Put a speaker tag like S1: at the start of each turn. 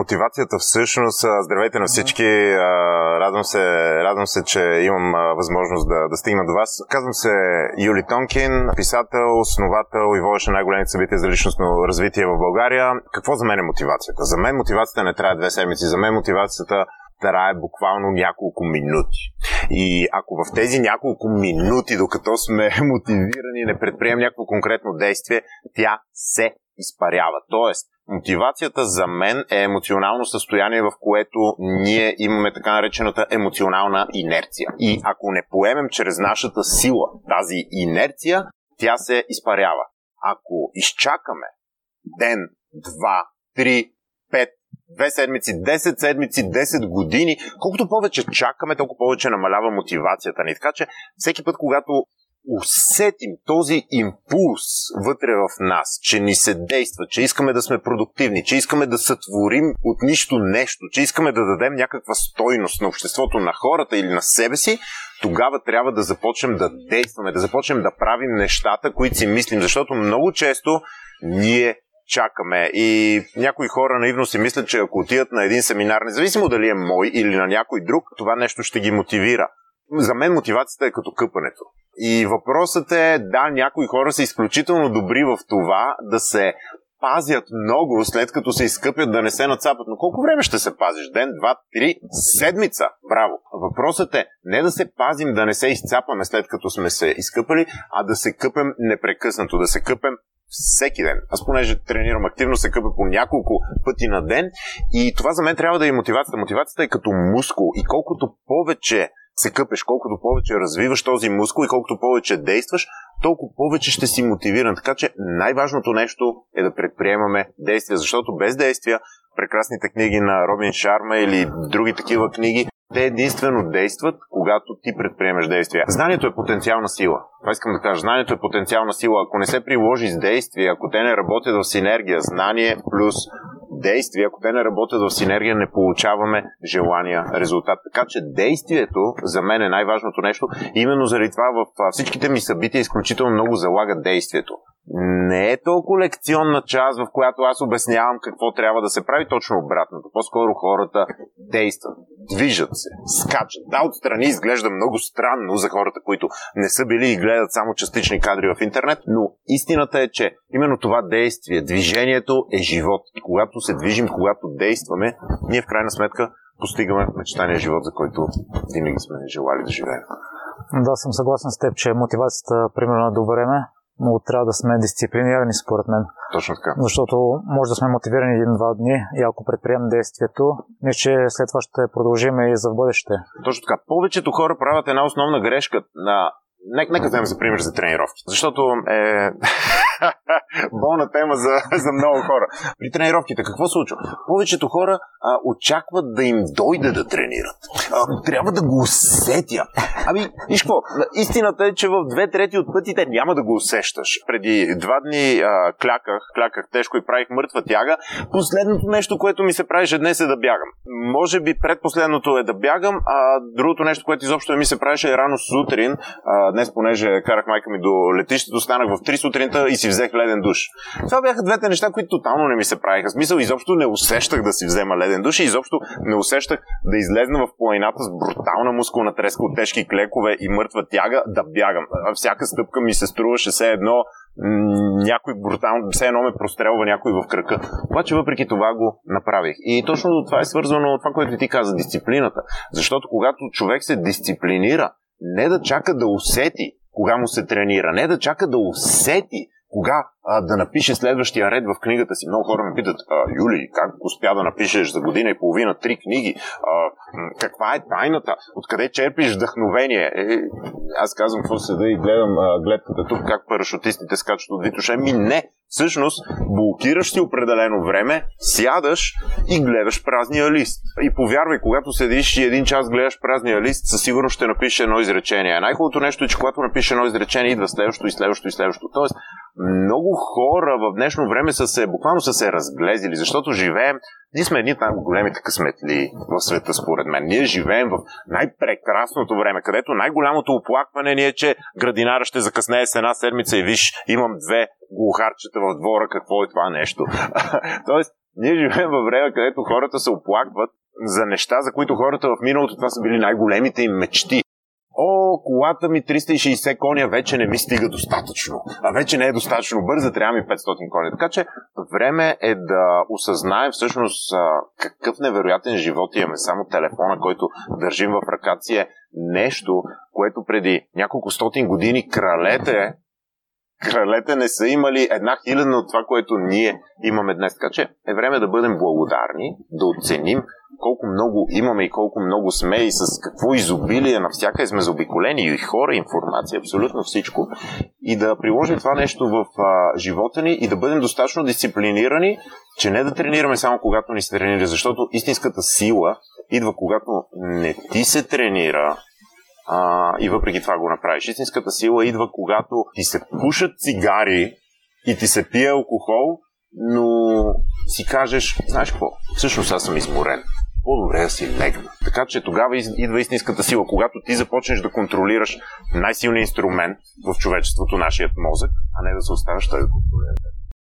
S1: Мотивацията всъщност, здравейте на всички, радвам се, радвам се че имам възможност да, да стигна до вас. Казвам се Юли Тонкин, писател, основател и водещ на най-големите събития за личностно развитие в България. Какво за мен е мотивацията? За мен мотивацията не трябва две седмици, за мен мотивацията трае буквално няколко минути. И ако в тези няколко минути, докато сме мотивирани, не предприемем някакво конкретно действие, тя се изпарява. Тоест, мотивацията за мен е емоционално състояние, в което ние имаме така наречената емоционална инерция. И ако не поемем чрез нашата сила тази инерция, тя се изпарява. Ако изчакаме ден, два, три, пет, две седмици, 10 седмици, 10 години, колкото повече чакаме, толкова повече намалява мотивацията ни. Така че всеки път, когато усетим този импулс вътре в нас, че ни се действа, че искаме да сме продуктивни, че искаме да сътворим от нищо нещо, че искаме да дадем някаква стойност на обществото, на хората или на себе си, тогава трябва да започнем да действаме, да започнем да правим нещата, които си мислим, защото много често ние чакаме. И някои хора наивно си мислят, че ако отидат на един семинар, независимо дали е мой или на някой друг, това нещо ще ги мотивира. За мен мотивацията е като къпането. И въпросът е, да, някои хора са изключително добри в това да се пазят много, след като се изкъпят да не се нацапат. Но колко време ще се пазиш? Ден, два, три, седмица? Браво! Въпросът е не да се пазим да не се изцапаме след като сме се изкъпали, а да се къпем непрекъснато, да се къпем всеки ден. Аз понеже тренирам активно, се къпя по няколко пъти на ден и това за мен трябва да е мотивацията. Мотивацията е като мускул и колкото повече се къпеш, колкото повече развиваш този мускул и колкото повече действаш, толкова повече ще си мотивиран. Така че най-важното нещо е да предприемаме действия, защото без действия прекрасните книги на Робин Шарма или други такива книги, те единствено действат, когато ти предприемеш действия. Знанието е потенциална сила. Това искам да кажа. Знанието е потенциална сила. Ако не се приложи с действия, ако те не работят в синергия, знание плюс действия, ако те не работят в синергия, не получаваме желания резултат. Така че действието за мен е най-важното нещо. Именно заради това в всичките ми събития изключително много залага действието не е толкова лекционна част, в която аз обяснявам какво трябва да се прави, точно обратното. По-скоро хората действат, движат се, скачат. Да, отстрани изглежда много странно за хората, които не са били и гледат само частични кадри в интернет, но истината е, че именно това действие, движението е живот. И когато се движим, когато действаме, ние в крайна сметка постигаме мечтания живот, за който винаги сме желали да живеем.
S2: Да, съм съгласен с теб, че мотивацията, примерно, е до време но трябва да сме дисциплинирани, според мен.
S1: Точно така.
S2: Защото може да сме мотивирани един-два дни и ако предприемем действието, мисля, че след това ще продължим и за в бъдеще.
S1: Точно така. Повечето хора правят една основна грешка на Нека, нека вземем за пример за тренировки. Защото е болна тема за, за много хора. При тренировките какво случва? Повечето хора а, очакват да им дойде да тренират. А, трябва да го усетя. Ами, виж какво? Истината е, че в две трети от пътите няма да го усещаш. Преди два дни а, кляках, кляках тежко и правих мъртва тяга. Последното нещо, което ми се правеше днес е да бягам. Може би предпоследното е да бягам, а другото нещо, което изобщо ми се правеше е рано сутрин. А, днес, понеже карах майка ми до летището, станах в 3 сутринта и си взех леден душ. Това бяха двете неща, които тотално не ми се правиха. Смисъл, изобщо не усещах да си взема леден душ и изобщо не усещах да излезна в планината с брутална мускулна треска от тежки клекове и мъртва тяга да бягам. Всяка стъпка ми се струваше все едно някой брутално, все едно ме прострелва някой в кръка. Обаче въпреки това го направих. И точно това е свързано от това, което ти каза, дисциплината. Защото когато човек се дисциплинира, не да чака да усети кога му се тренира, не да чака да усети кога а, да напише следващия ред в книгата си. Много хора ме питат, а, Юли, как успя да напишеш за година и половина три книги? А, каква е тайната? Откъде черпиш вдъхновение? Е, аз казвам, какво седа и гледам а, гледката тук, как парашутистите скачат от Витоша. Ми не, всъщност блокираш си определено време, сядаш и гледаш празния лист. И повярвай, когато седиш и един час гледаш празния лист, със сигурност ще напишеш едно изречение. Най-хубавото нещо е, че когато напишеш едно изречение, идва следващото и следващото и следващото. Тоест, много хора в днешно време са се, буквално са се разглезили, защото живеем, ние сме едни от най-големите късметли в света, според мен. Ние живеем в най-прекрасното време, където най-голямото оплакване ни е, че градинара ще закъснее с една седмица и виж, имам две глухарчета в двора, какво е това нещо. Тоест, Ние живеем във време, където хората се оплакват за неща, за които хората в миналото това са били най-големите им мечти. О, колата ми 360 коня вече не ми стига достатъчно. А вече не е достатъчно бърза, трябва ми 500 коня. Така че време е да осъзнаем всъщност какъв невероятен живот имаме. Само телефона, който държим в ръката е нещо, което преди няколко стотин години кралете кралете не са имали една хиляда от това, което ние имаме днес. Така че е време да бъдем благодарни, да оценим колко много имаме и колко много сме и с какво изобилие навсякъде сме заобиколени и хора, информация, абсолютно всичко и да приложим това нещо в а, живота ни и да бъдем достатъчно дисциплинирани, че не да тренираме само когато ни се тренира, защото истинската сила идва когато не ти се тренира, а, и въпреки това го направиш. Истинската сила идва, когато ти се пушат цигари и ти се пие алкохол, но си кажеш, знаеш какво, всъщност аз съм изморен. По-добре да си легна. Така че тогава идва истинската сила, когато ти започнеш да контролираш най-силният инструмент в човечеството, нашият мозък, а не да се оставаш той да контролира.